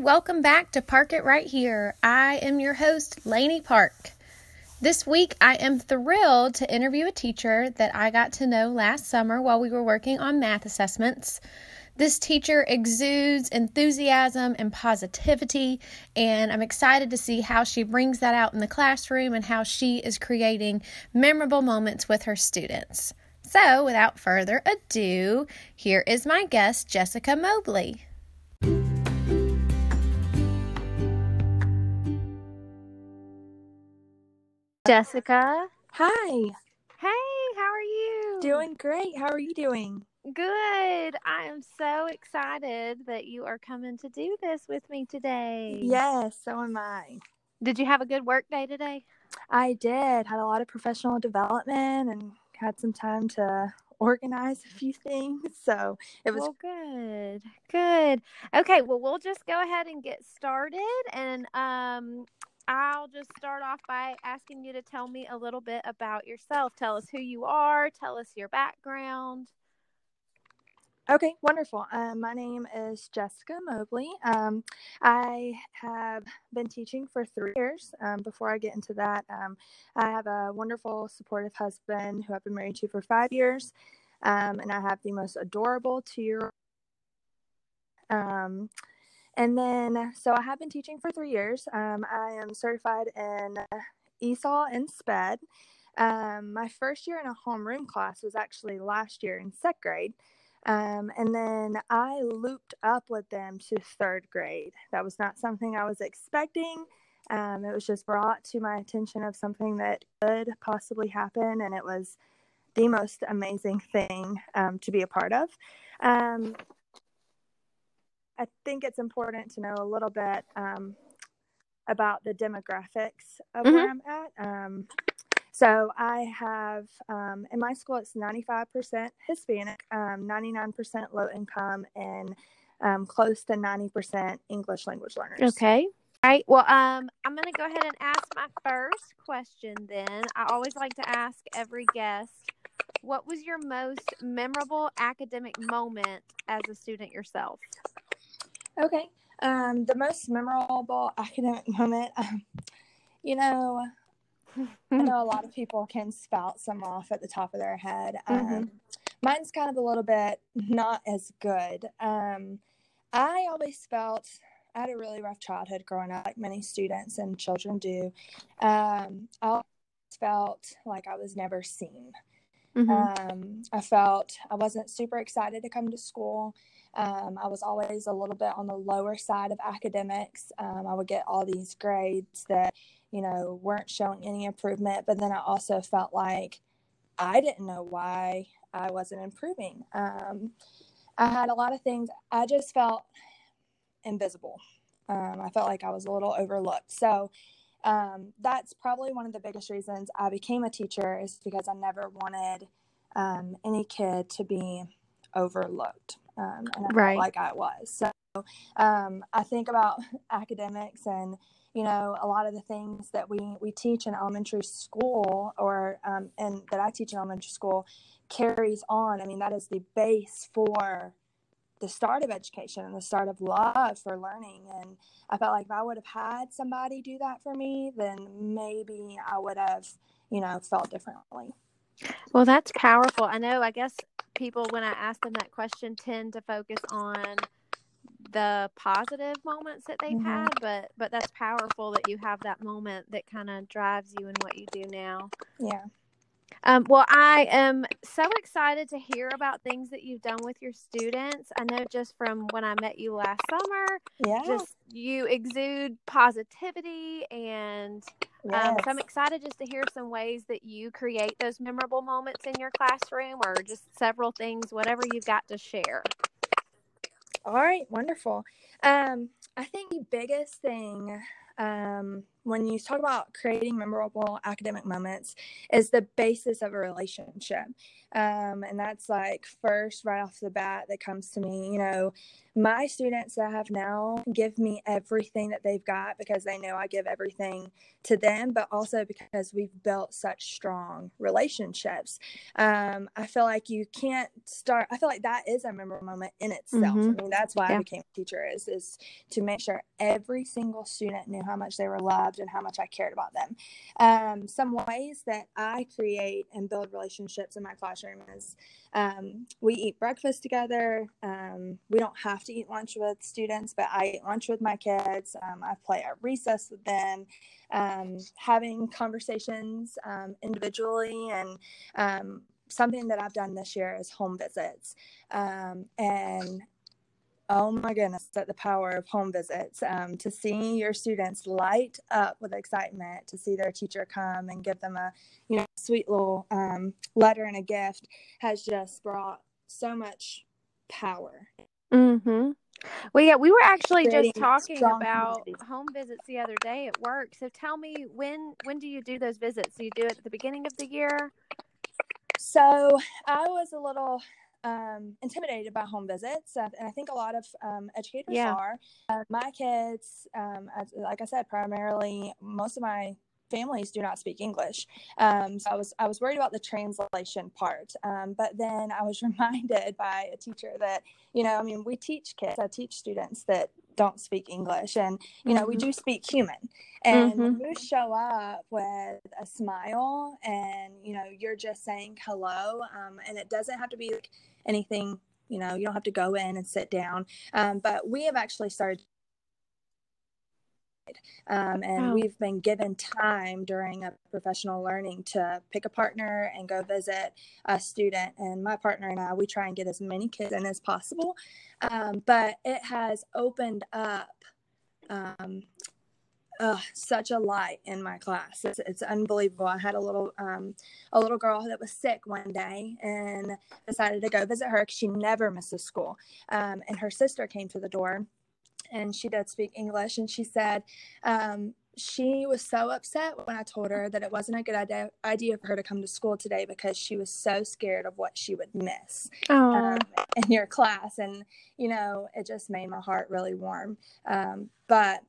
welcome back to Park It Right Here. I am your host, Lainey Park. This week, I am thrilled to interview a teacher that I got to know last summer while we were working on math assessments. This teacher exudes enthusiasm and positivity, and I'm excited to see how she brings that out in the classroom and how she is creating memorable moments with her students. So, without further ado, here is my guest, Jessica Mobley. Jessica. Hi. Hey, how are you? Doing great. How are you doing? Good. I am so excited that you are coming to do this with me today. Yes, so am I. Did you have a good work day today? I did. Had a lot of professional development and had some time to organize a few things. So it was well, good. Good. Okay, well we'll just go ahead and get started and um I'll just start off by asking you to tell me a little bit about yourself. Tell us who you are, tell us your background. Okay, wonderful. Um, my name is Jessica Mobley. Um, I have been teaching for three years. Um, before I get into that, um, I have a wonderful, supportive husband who I've been married to for five years, um, and I have the most adorable two year um, and then, so I have been teaching for three years. I am certified in ESOL and SPED. my first year in a homeroom class was actually last year in second grade. Um, and then I looped up with them to third grade. That was not something I was expecting. Um, it was just brought to my attention of something that could possibly happen, and it was the most amazing thing um, to be a part of. I think it's important to know a little bit um, about the demographics of mm-hmm. where I'm at. Um, so I have um, in my school it's 95% Hispanic, um, 99% low income, and um, close to 90% English language learners. Okay. All right. Well, um, I'm going to go ahead and ask my first question. Then I always like to ask every guest, what was your most memorable academic moment as a student yourself? Okay. Um, the most memorable academic moment, um, you know, I know a lot of people can spout some off at the top of their head. Mm-hmm. Um, mine's kind of a little bit not as good. Um, I always felt I had a really rough childhood growing up, like many students and children do. Um, I always felt like I was never seen. Mm-hmm. Um, I felt I wasn't super excited to come to school. Um, I was always a little bit on the lower side of academics. Um, I would get all these grades that you know, weren't showing any improvement. But then I also felt like I didn't know why I wasn't improving. Um, I had a lot of things, I just felt invisible. Um, I felt like I was a little overlooked. So um, that's probably one of the biggest reasons I became a teacher is because I never wanted um, any kid to be overlooked. Um, and I right. felt like I was. So um, I think about academics and you know a lot of the things that we we teach in elementary school or um, and that i teach in elementary school carries on i mean that is the base for the start of education and the start of love for learning and i felt like if i would have had somebody do that for me then maybe i would have you know felt differently well that's powerful i know i guess people when i ask them that question tend to focus on the positive moments that they've mm-hmm. had but but that's powerful that you have that moment that kind of drives you in what you do now. Yeah. Um, well i am so excited to hear about things that you've done with your students. I know just from when i met you last summer yeah. just you exude positivity and yes. um, so i'm excited just to hear some ways that you create those memorable moments in your classroom or just several things whatever you've got to share all right, wonderful. Um, I think the biggest thing um, when you talk about creating memorable academic moments is the basis of a relationship um, and that's like first right off the bat that comes to me you know my students that I have now give me everything that they've got because they know I give everything to them, but also because we've built such strong relationships. Um, I feel like you can't start. I feel like that is a memorable moment in itself. Mm-hmm. I mean, that's why yeah. I became a teacher is is to make sure every single student knew how much they were loved and how much I cared about them. Um, some ways that I create and build relationships in my classroom is um, we eat breakfast together. Um, we don't have to eat lunch with students, but I eat lunch with my kids. Um, I play at recess with them, um, having conversations um, individually. And um, something that I've done this year is home visits. and oh my goodness, at the power of home visits um, to see your students light up with excitement to see their teacher come and give them a you know sweet little um, letter and a gift has just brought so much power. Mm-hmm. Well, yeah, we were actually just talking about home visits the other day at work. So tell me when when do you do those visits? Do you do it at the beginning of the year? So I was a little um, intimidated by home visits, uh, and I think a lot of um, educators yeah. are. Uh, my kids, um, as, like I said, primarily most of my families do not speak English. Um, so I was I was worried about the translation part. Um, but then I was reminded by a teacher that you know I mean we teach kids, I teach students that don't speak English, and you know mm-hmm. we do speak human. And mm-hmm. you show up with a smile, and you know you're just saying hello, um, and it doesn't have to be like anything. You know, you don't have to go in and sit down. Um, but we have actually started um, and we've been given time during a professional learning to pick a partner and go visit a student. And my partner and I, we try and get as many kids in as possible. Um, but it has opened up um, uh, such a light in my class. It's, it's unbelievable. I had a little um, a little girl that was sick one day and decided to go visit her because she never misses school. Um, and her sister came to the door and she did speak English. And she said um, she was so upset when I told her that it wasn't a good idea, idea for her to come to school today because she was so scared of what she would miss um, in your class. And, you know, it just made my heart really warm. Um, but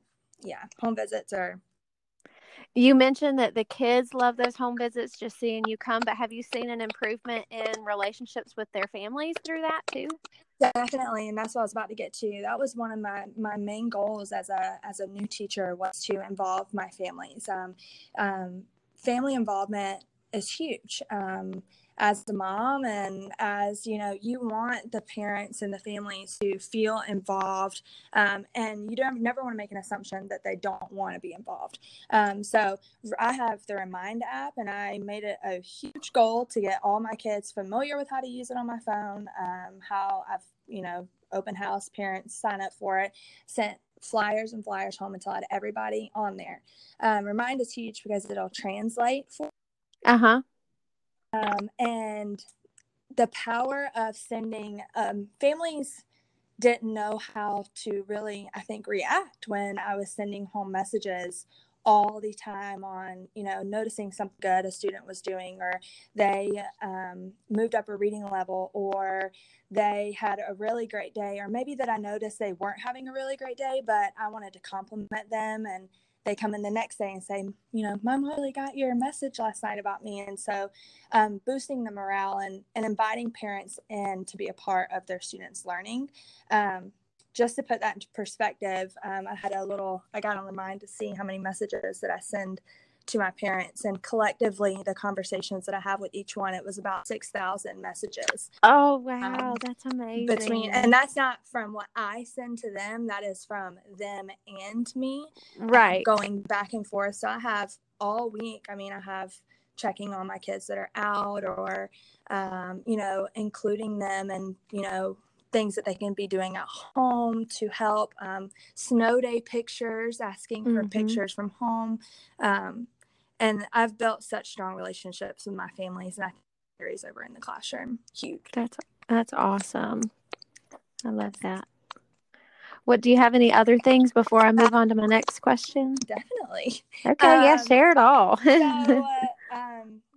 yeah, home visits are you mentioned that the kids love those home visits, just seeing you come, but have you seen an improvement in relationships with their families through that too? Definitely, and that's what I was about to get to. That was one of my my main goals as a as a new teacher was to involve my families. Um, um, family involvement is huge. Um, as the mom and as you know you want the parents and the families to feel involved um, and you don't never want to make an assumption that they don't want to be involved um, so i have the remind app and i made it a huge goal to get all my kids familiar with how to use it on my phone um, how i've you know open house parents sign up for it sent flyers and flyers home until I had everybody on there. Um, remind is huge because it'll translate for. Uh huh. Um, and the power of sending um, families didn't know how to really, I think, react when I was sending home messages all the time on, you know, noticing something good a student was doing, or they um, moved up a reading level, or they had a really great day, or maybe that I noticed they weren't having a really great day, but I wanted to compliment them and they come in the next day and say, you know, Mom really got your message last night about me. And so um, boosting the morale and, and inviting parents in to be a part of their students' learning. Um, just to put that into perspective, um, I had a little, I got on Remind to see how many messages that I send to my parents and collectively the conversations that I have with each one it was about 6,000 messages. Oh wow, um, that's amazing. Between and that's not from what I send to them that is from them and me. Um, right. Um, going back and forth. So I have all week, I mean I have checking on my kids that are out or um, you know including them and you know things that they can be doing at home to help um, snow day pictures asking for mm-hmm. pictures from home um, and i've built such strong relationships with my families and i carries over in the classroom huge that's that's awesome i love that What do you have any other things before I move on to my next question? Definitely. Okay, um, yeah, share it all. so, uh,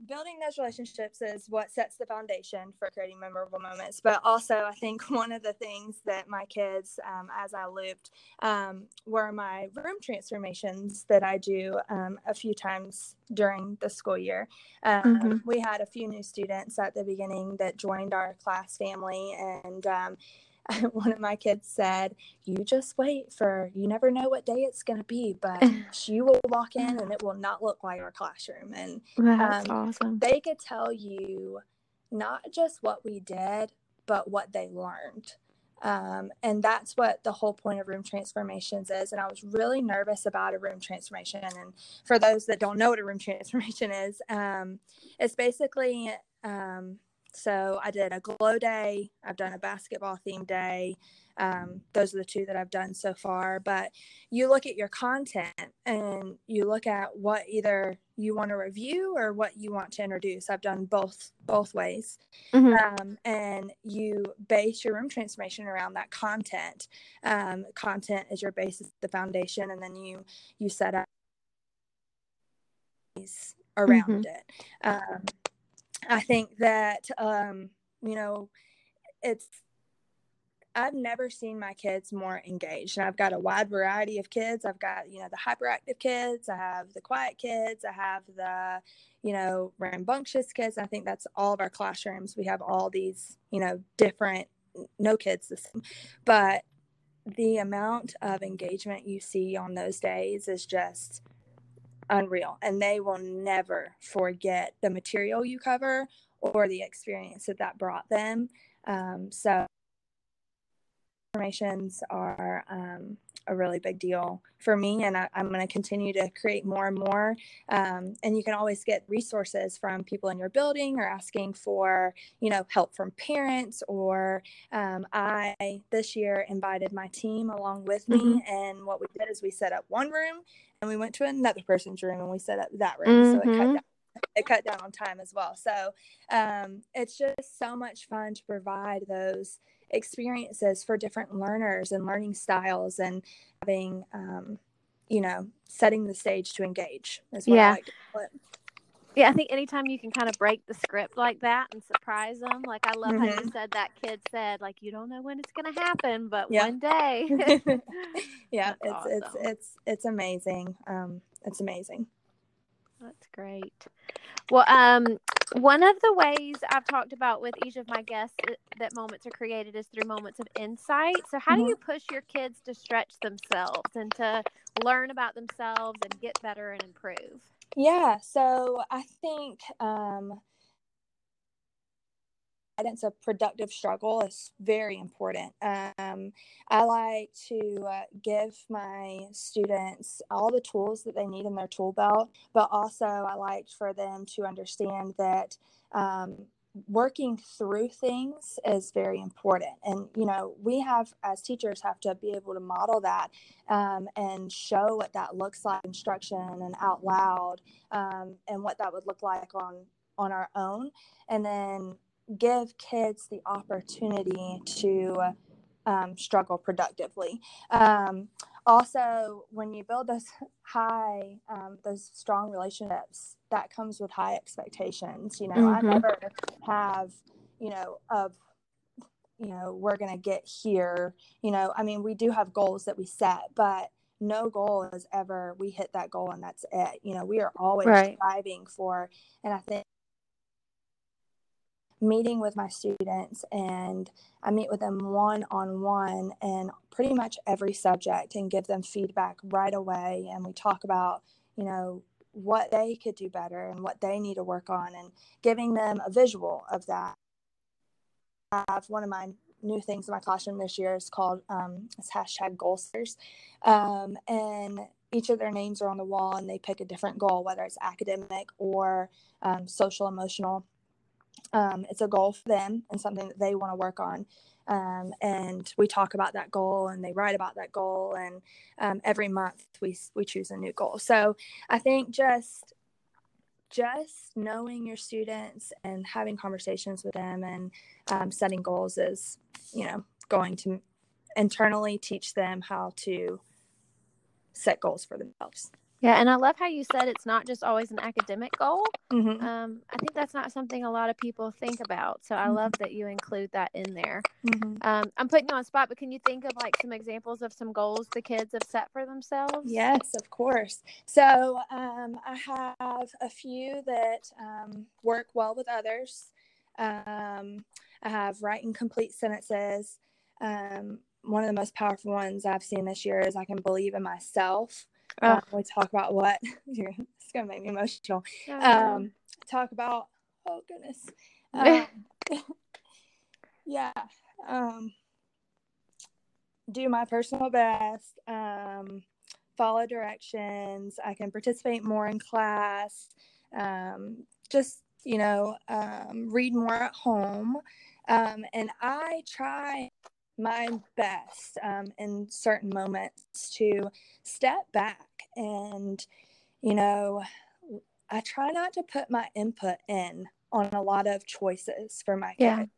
building those relationships is what sets the foundation for creating memorable moments. But also, I think one of the things that my kids, um, as I looped, um, were my room transformations that I do um, a few times during the school year. Um, mm-hmm. We had a few new students at the beginning that joined our class family, and um, one of my kids said, You just wait for, you never know what day it's going to be, but she will walk in and it will not look like our classroom. And that's um, awesome. They could tell you not just what we did, but what they learned. Um, and that's what the whole point of room transformations is. And I was really nervous about a room transformation. And for those that don't know what a room transformation is, um, it's basically um, so I did a glow day. I've done a basketball themed day. Um, those are the two that I've done so far. But you look at your content and you look at what either you want to review or what you want to introduce. I've done both both ways, mm-hmm. um, and you base your room transformation around that content. Um, content is your basis, the foundation, and then you you set up around mm-hmm. it. I think that um, you know, it's I've never seen my kids more engaged. And I've got a wide variety of kids. I've got, you know, the hyperactive kids, I have the quiet kids, I have the, you know, rambunctious kids. I think that's all of our classrooms. We have all these, you know, different no kids. But the amount of engagement you see on those days is just unreal and they will never forget the material you cover or the experience that that brought them um, so formations are um, a really big deal for me and I, am going to continue to create more and more um, and you can always get resources from people in your building or asking for you know help from parents or um, i this year invited my team along with me mm-hmm. and what we did is we set up one room and we went to another person's room and we set up that room mm-hmm. so it cut mm-hmm. down it cut down on time as well so um, it's just so much fun to provide those experiences for different learners and learning styles and having um, you know setting the stage to engage is what yeah. I like to call it. Yeah, I think anytime you can kind of break the script like that and surprise them, like I love mm-hmm. how you mm-hmm. said that kid said, like you don't know when it's going to happen, but yep. one day. yeah, That's it's awesome. it's it's it's amazing. Um, it's amazing. That's great. Well, um, one of the ways I've talked about with each of my guests that moments are created is through moments of insight. So, how mm-hmm. do you push your kids to stretch themselves and to learn about themselves and get better and improve? Yeah, so I think um, guidance of productive struggle is very important. Um, I like to uh, give my students all the tools that they need in their tool belt, but also I like for them to understand that um, working through things is very important and you know we have as teachers have to be able to model that um, and show what that looks like instruction and out loud um, and what that would look like on on our own and then give kids the opportunity to um, struggle productively. Um, also, when you build those high, um, those strong relationships, that comes with high expectations. You know, mm-hmm. I never have, you know, of, you know, we're going to get here. You know, I mean, we do have goals that we set, but no goal is ever we hit that goal and that's it. You know, we are always right. striving for, and I think meeting with my students and I meet with them one on one and pretty much every subject and give them feedback right away. And we talk about, you know, what they could do better and what they need to work on and giving them a visual of that. I have one of my new things in my classroom this year is called um, it's hashtag goalsters. Um, and each of their names are on the wall and they pick a different goal, whether it's academic or um, social emotional um, it's a goal for them and something that they want to work on. Um, and we talk about that goal and they write about that goal and um, every month we we choose a new goal so i think just just knowing your students and having conversations with them and um, setting goals is you know going to internally teach them how to set goals for themselves. Yeah, and I love how you said it's not just always an academic goal. Mm-hmm. Um, I think that's not something a lot of people think about. So I love that you include that in there. Mm-hmm. Um, I'm putting you on spot, but can you think of like some examples of some goals the kids have set for themselves? Yes, of course. So um, I have a few that um, work well with others. Um, I have writing complete sentences. Um, one of the most powerful ones I've seen this year is I can believe in myself. Um, we talk about what it's gonna make me emotional. Um, talk about oh goodness, um, yeah. Um, do my personal best. Um, follow directions. I can participate more in class. Um, just you know, um, read more at home. Um, and I try my best um, in certain moments to step back and, you know, I try not to put my input in on a lot of choices for my Yeah. kids.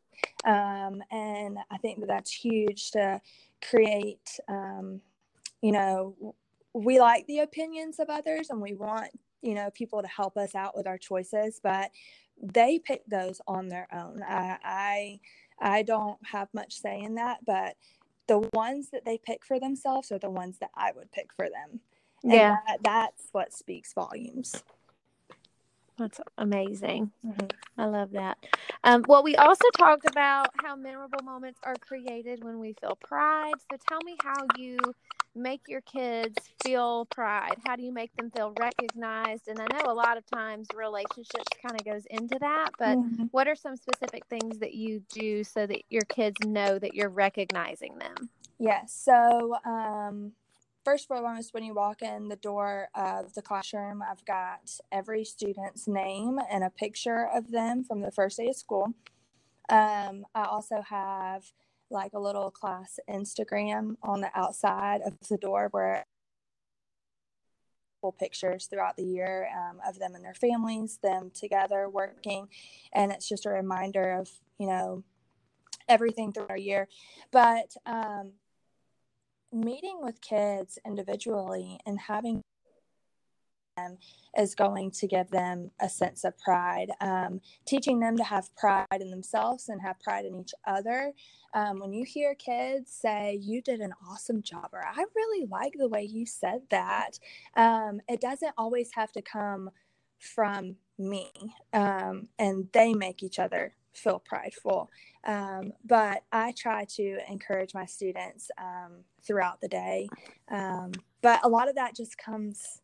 Um, and I think that that's huge to create, um, you know, we like the opinions of others and we want, you know, people to help us out with our choices, but they pick those on their own. I, I I don't have much say in that, but the ones that they pick for themselves are the ones that I would pick for them. And Yeah, that, that's what speaks volumes. that's amazing. Mhm. I love that. Um, well, we also talked about how memorable moments are created when we feel pride. So tell me how you make your kids feel pride. How do you make them feel recognized? And I know a lot of times relationships kind of goes into that, but Mhm. what are some specific things that you do so that your kids know that you're recognizing them? Yes. So, um, first and foremost, when you walk in the door of the classroom, I've got every student's name and a picture of them from the first day of school. Um, I also have like a little class Instagram on the outside of the door where pictures throughout the year um, of them and their families, them together working, and it's just a reminder of you know everything through our year. But um, meeting with kids individually and having them is going to give them a sense of pride. Um, teaching them to have pride in themselves and have pride in each other. Um, when you hear kids say, You did an awesome job, or I really like the way you said that, um, it doesn't always have to come from me. Um, and they make each other feel prideful. Um, but I try to encourage my students um, throughout the day. Um, but a lot of that just comes,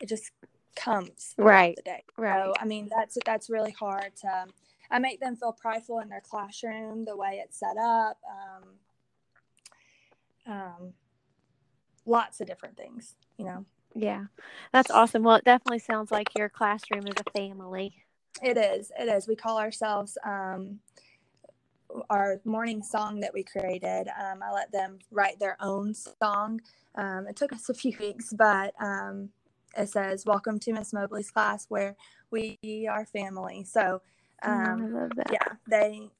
it just comes Right. the day. Right. So I mean, that's that's really hard to. I make them feel prideful in their classroom, the way it's set up. Um, um, lots of different things, you know. Yeah, that's awesome. Well, it definitely sounds like your classroom is a family. It is. It is. We call ourselves um, our morning song that we created. Um, I let them write their own song. Um, it took us a few weeks, but um, it says, "Welcome to Miss Mobley's class, where we are family." So, Oh, um, yeah, they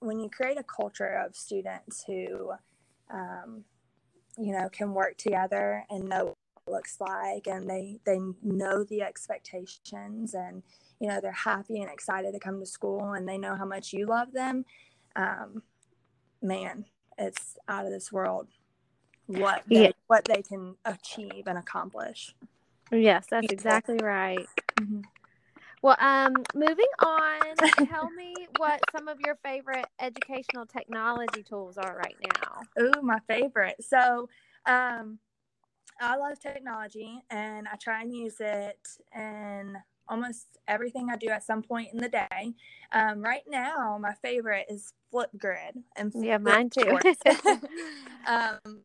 when you create a culture of students who, um, you know, can work together and know what it looks like, and they they know the expectations and you know they're happy and excited to come to school and they know how much you love them um, man it's out of this world what they, Yeah. what they can achieve and accomplish Yes, that's exactly right. Well, um, moving on, tell me what some of your favorite educational technology tools are right now. Ooh, my favorite. So, um, I love technology and I try and use it in almost everything I do at some point in the day. Um, right now, my favorite is Flipgrid and Yeah, mine too. Um,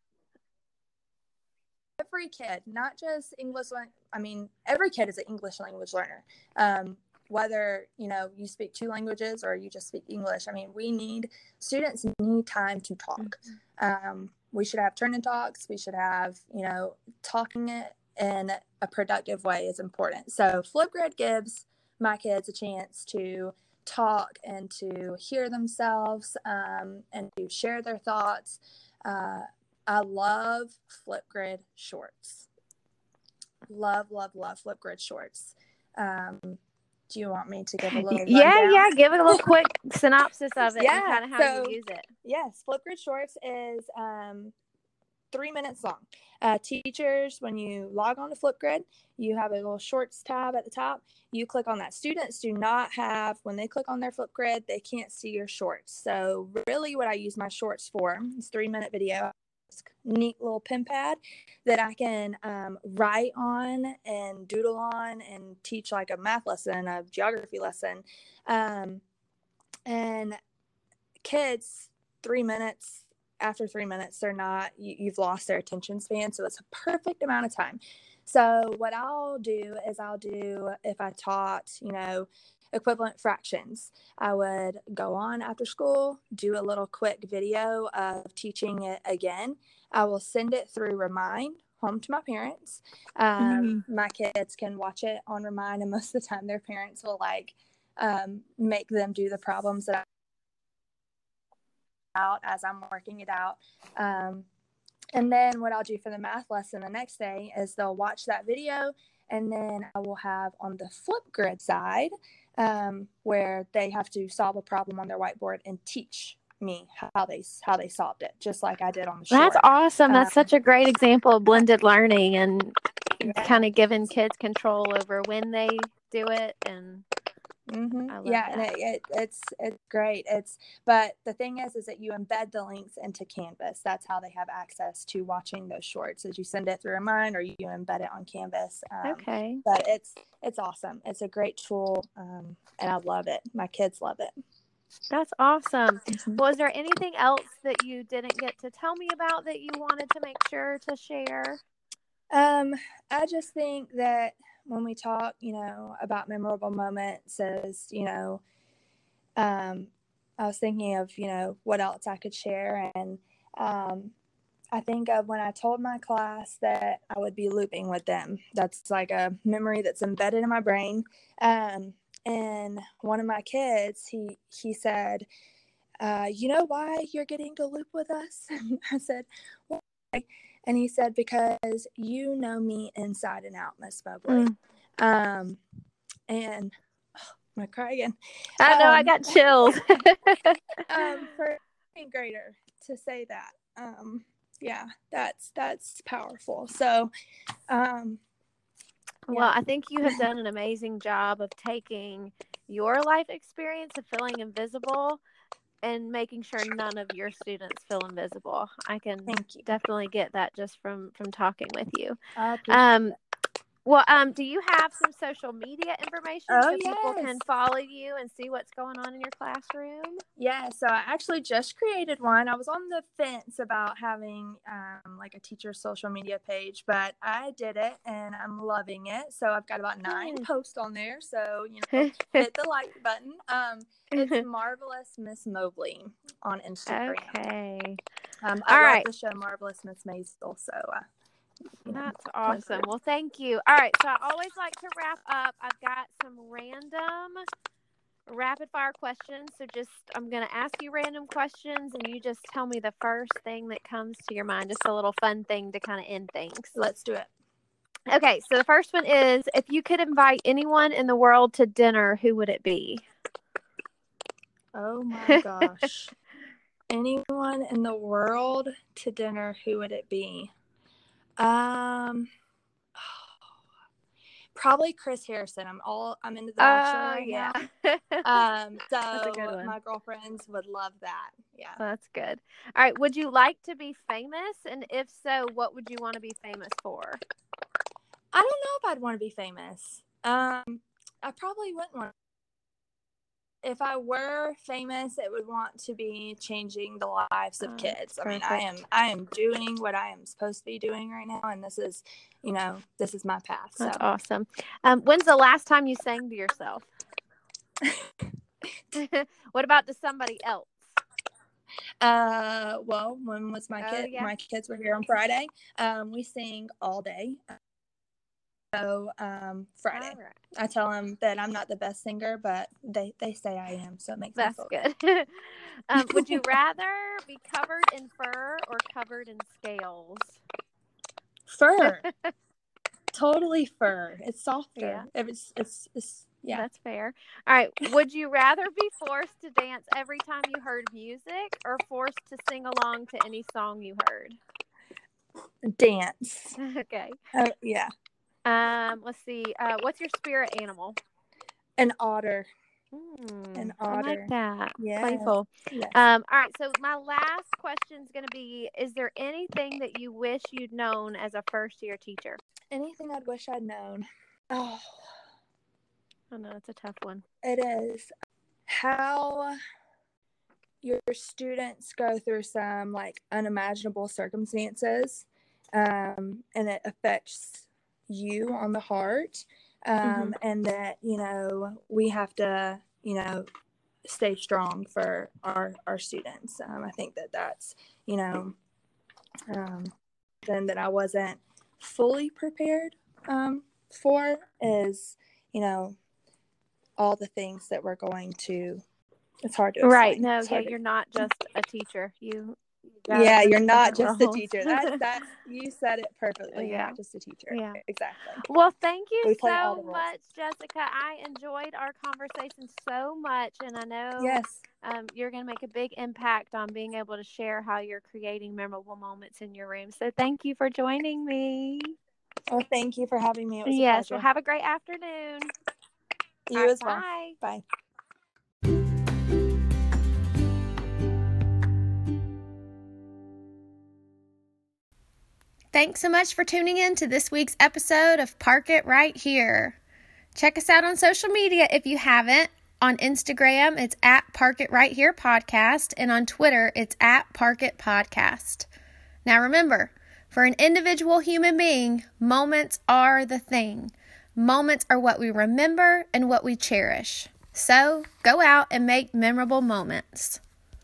every kid, not just English. I mean, every kid is an English language learner. Um, whether you know you speak two languages or you just speak English. I mean, we need students need time to talk. Um, we should have turn and talks. We should have you know talking it in a productive way is important. So Flipgrid gives my kids a chance to talk and to hear themselves um, and to share their thoughts. Uh, I love Flipgrid shorts. Love, love, love Flipgrid shorts. Um, do you want me to give a little? Yeah, rundown? yeah. Give it a little quick synopsis of it Yeah, and kind of how so- you use it. Yes, Flipgrid Shorts is um, three minutes long. Uh, teachers, when you log on to Flipgrid, you have a little Shorts tab at the top. You click on that. Students do not have, when they click on their Flipgrid, they can't see your shorts. So, really, what I use my shorts for is three minute video. Neat little pen pad that I can um, write on and doodle on and teach like a math lesson, a geography lesson. Um, and kids three minutes after three minutes they're not you, you've lost their attention span so it's a perfect amount of time so what i'll do is i'll do if i taught you know equivalent fractions i would go on after school do a little quick video of teaching it again i will send it through remind home to my parents um, my kids can watch it on remind and most of the time their parents will like um, make them do the problems that out as I'm working it out. Um, and then what I'll do for the math lesson the next day is they'll watch that video, and then I will have on the Flipgrid side um, where they have to solve a problem on their whiteboard and teach me how they how they solved it, just like I did on the short. That's awesome. That's Um, such a great example of blended learning and Yeah. kind of giving kids control over when they do it and hmm I love Yeah, and it, it, it's it's great. It's but the thing is, is that you embed the links into Canvas. That's how they have access to watching those shorts. Is you send it through Remind or you embed it on Canvas. Um, okay. But it's it's awesome. It's a great tool, um, and I love it. My kids love it. That's awesome. Was there anything else that you didn't get to tell me about that you wanted to make sure to share? Um, I just think that when we talk, you know, about memorable moments, as you know, um, I was thinking of, you know, what else I could share, and um, I think of when I told my class that I would be looping with them. That's like a memory that's embedded in my brain. Um, and one of my kids, he he said, uh, "You know why you're getting to loop with us?" and I said, "Why?" And he said, "Because you know me inside and out, Miss Mobley." Mm. Um, and oh, I'm gonna cry again. I know I Um, got chills. um, for a grader to say that, um, yeah, that's that's powerful. So, um, Well, I think you have done an amazing job of taking your life experience of feeling invisible and making sure none of your students feel invisible. I can thank you. definitely get that just from from talking with you. Um well, um, do you have some social media information Oh, so people can follow you and see what's going on in your classroom? Yeah, so I actually just created one. I was on the fence about having um, like a teacher social media page, but I did it and I'm loving it. So I've got about nine Good. posts on there. So, you know, hit the like button. Um, it's Marvelous Miss Mobley on Instagram. okay. Um, I All love right. the show Marvelous Miss Maisel. So, uh, That's awesome. Well, thank you. All right. So I always like to wrap up. I've got some random rapid fire questions. So just, I'm going to ask you random questions and you just tell me the first thing that comes to your mind. Just a little fun thing to kind of end things. let's do it. Okay. So the first one is if you could invite anyone in the world to dinner, who would it be? Oh my gosh. Anyone in the world to dinner, who would it be? Um probably Chris Harrison. I'm all I'm into the Oh, right yeah. Um so my girlfriends would love that. Yeah. That's good. All right. Would you like to be famous? And if so, what would you want to be famous for? I don't know if I'd want to be famous. Um I probably wouldn't want if I were famous, it would want to be changing the lives of Oh, kids. I mean, I am. I am doing what I am supposed to be doing right now, and this is, you know, this is my path. So, That's awesome. Um, when's the last time you sang to yourself? what about to somebody else? uh, well, when was my Oh, kid? yeah. My kids were here on Friday. Um, we sing all day. Um, Friday. Right. I tell them that I'm not the best singer, but they they say I am, so it makes That's me feel good. um, would you rather be covered in fur or covered in scales? Fur, totally fur. It's softer. Yeah. It's it's it's yeah. That's fair. All right. Would you rather be forced to dance every time you heard music or forced to sing along to any song you heard? Dance. okay. Oh yeah. Um, let's see. Uh, what's your spirit animal? An otter. Hmm, An I like that. Yes. Playful. Yes. Um, all right. So my last question is going to be: Is there anything that you wish you'd known as a first year teacher? Anything I'd wish I'd known. Oh, I know it's a tough one. it is how your students go through some like unimaginable circumstances, um, and it affects you on the heart, um, and that you know we have to you know stay strong for our our students. Um, I think that that's you know um, then that I wasn't fully prepared um, for is you know all the things that we're going to. It's hard to Right. No. Yeah. to- You're not just a teacher. You. Got yeah, you're not just a teacher. That's that you said it perfectly. You're Yeah. not just a teacher. Yeah. Exactly. Well, thank you We play all the so much, Jessica. I enjoyed our conversation so much, and I know Yes. um, you're going to make a big impact on being able to share how you're creating memorable moments in your room. So, thank you for joining me. Well, thank you for having me. It was a Yes. Well, have a great afternoon. you All as well. Bye. Bye. Thanks so much for tuning in to this week's episode of Park It Right Here. Check us out on social media if you haven't. On Instagram, it's at Park It Right Here Podcast, and on Twitter, it's at Park It Podcast. Now remember, for an individual human being, moments are the thing. Moments are what we remember and what we cherish. So go out and make memorable moments.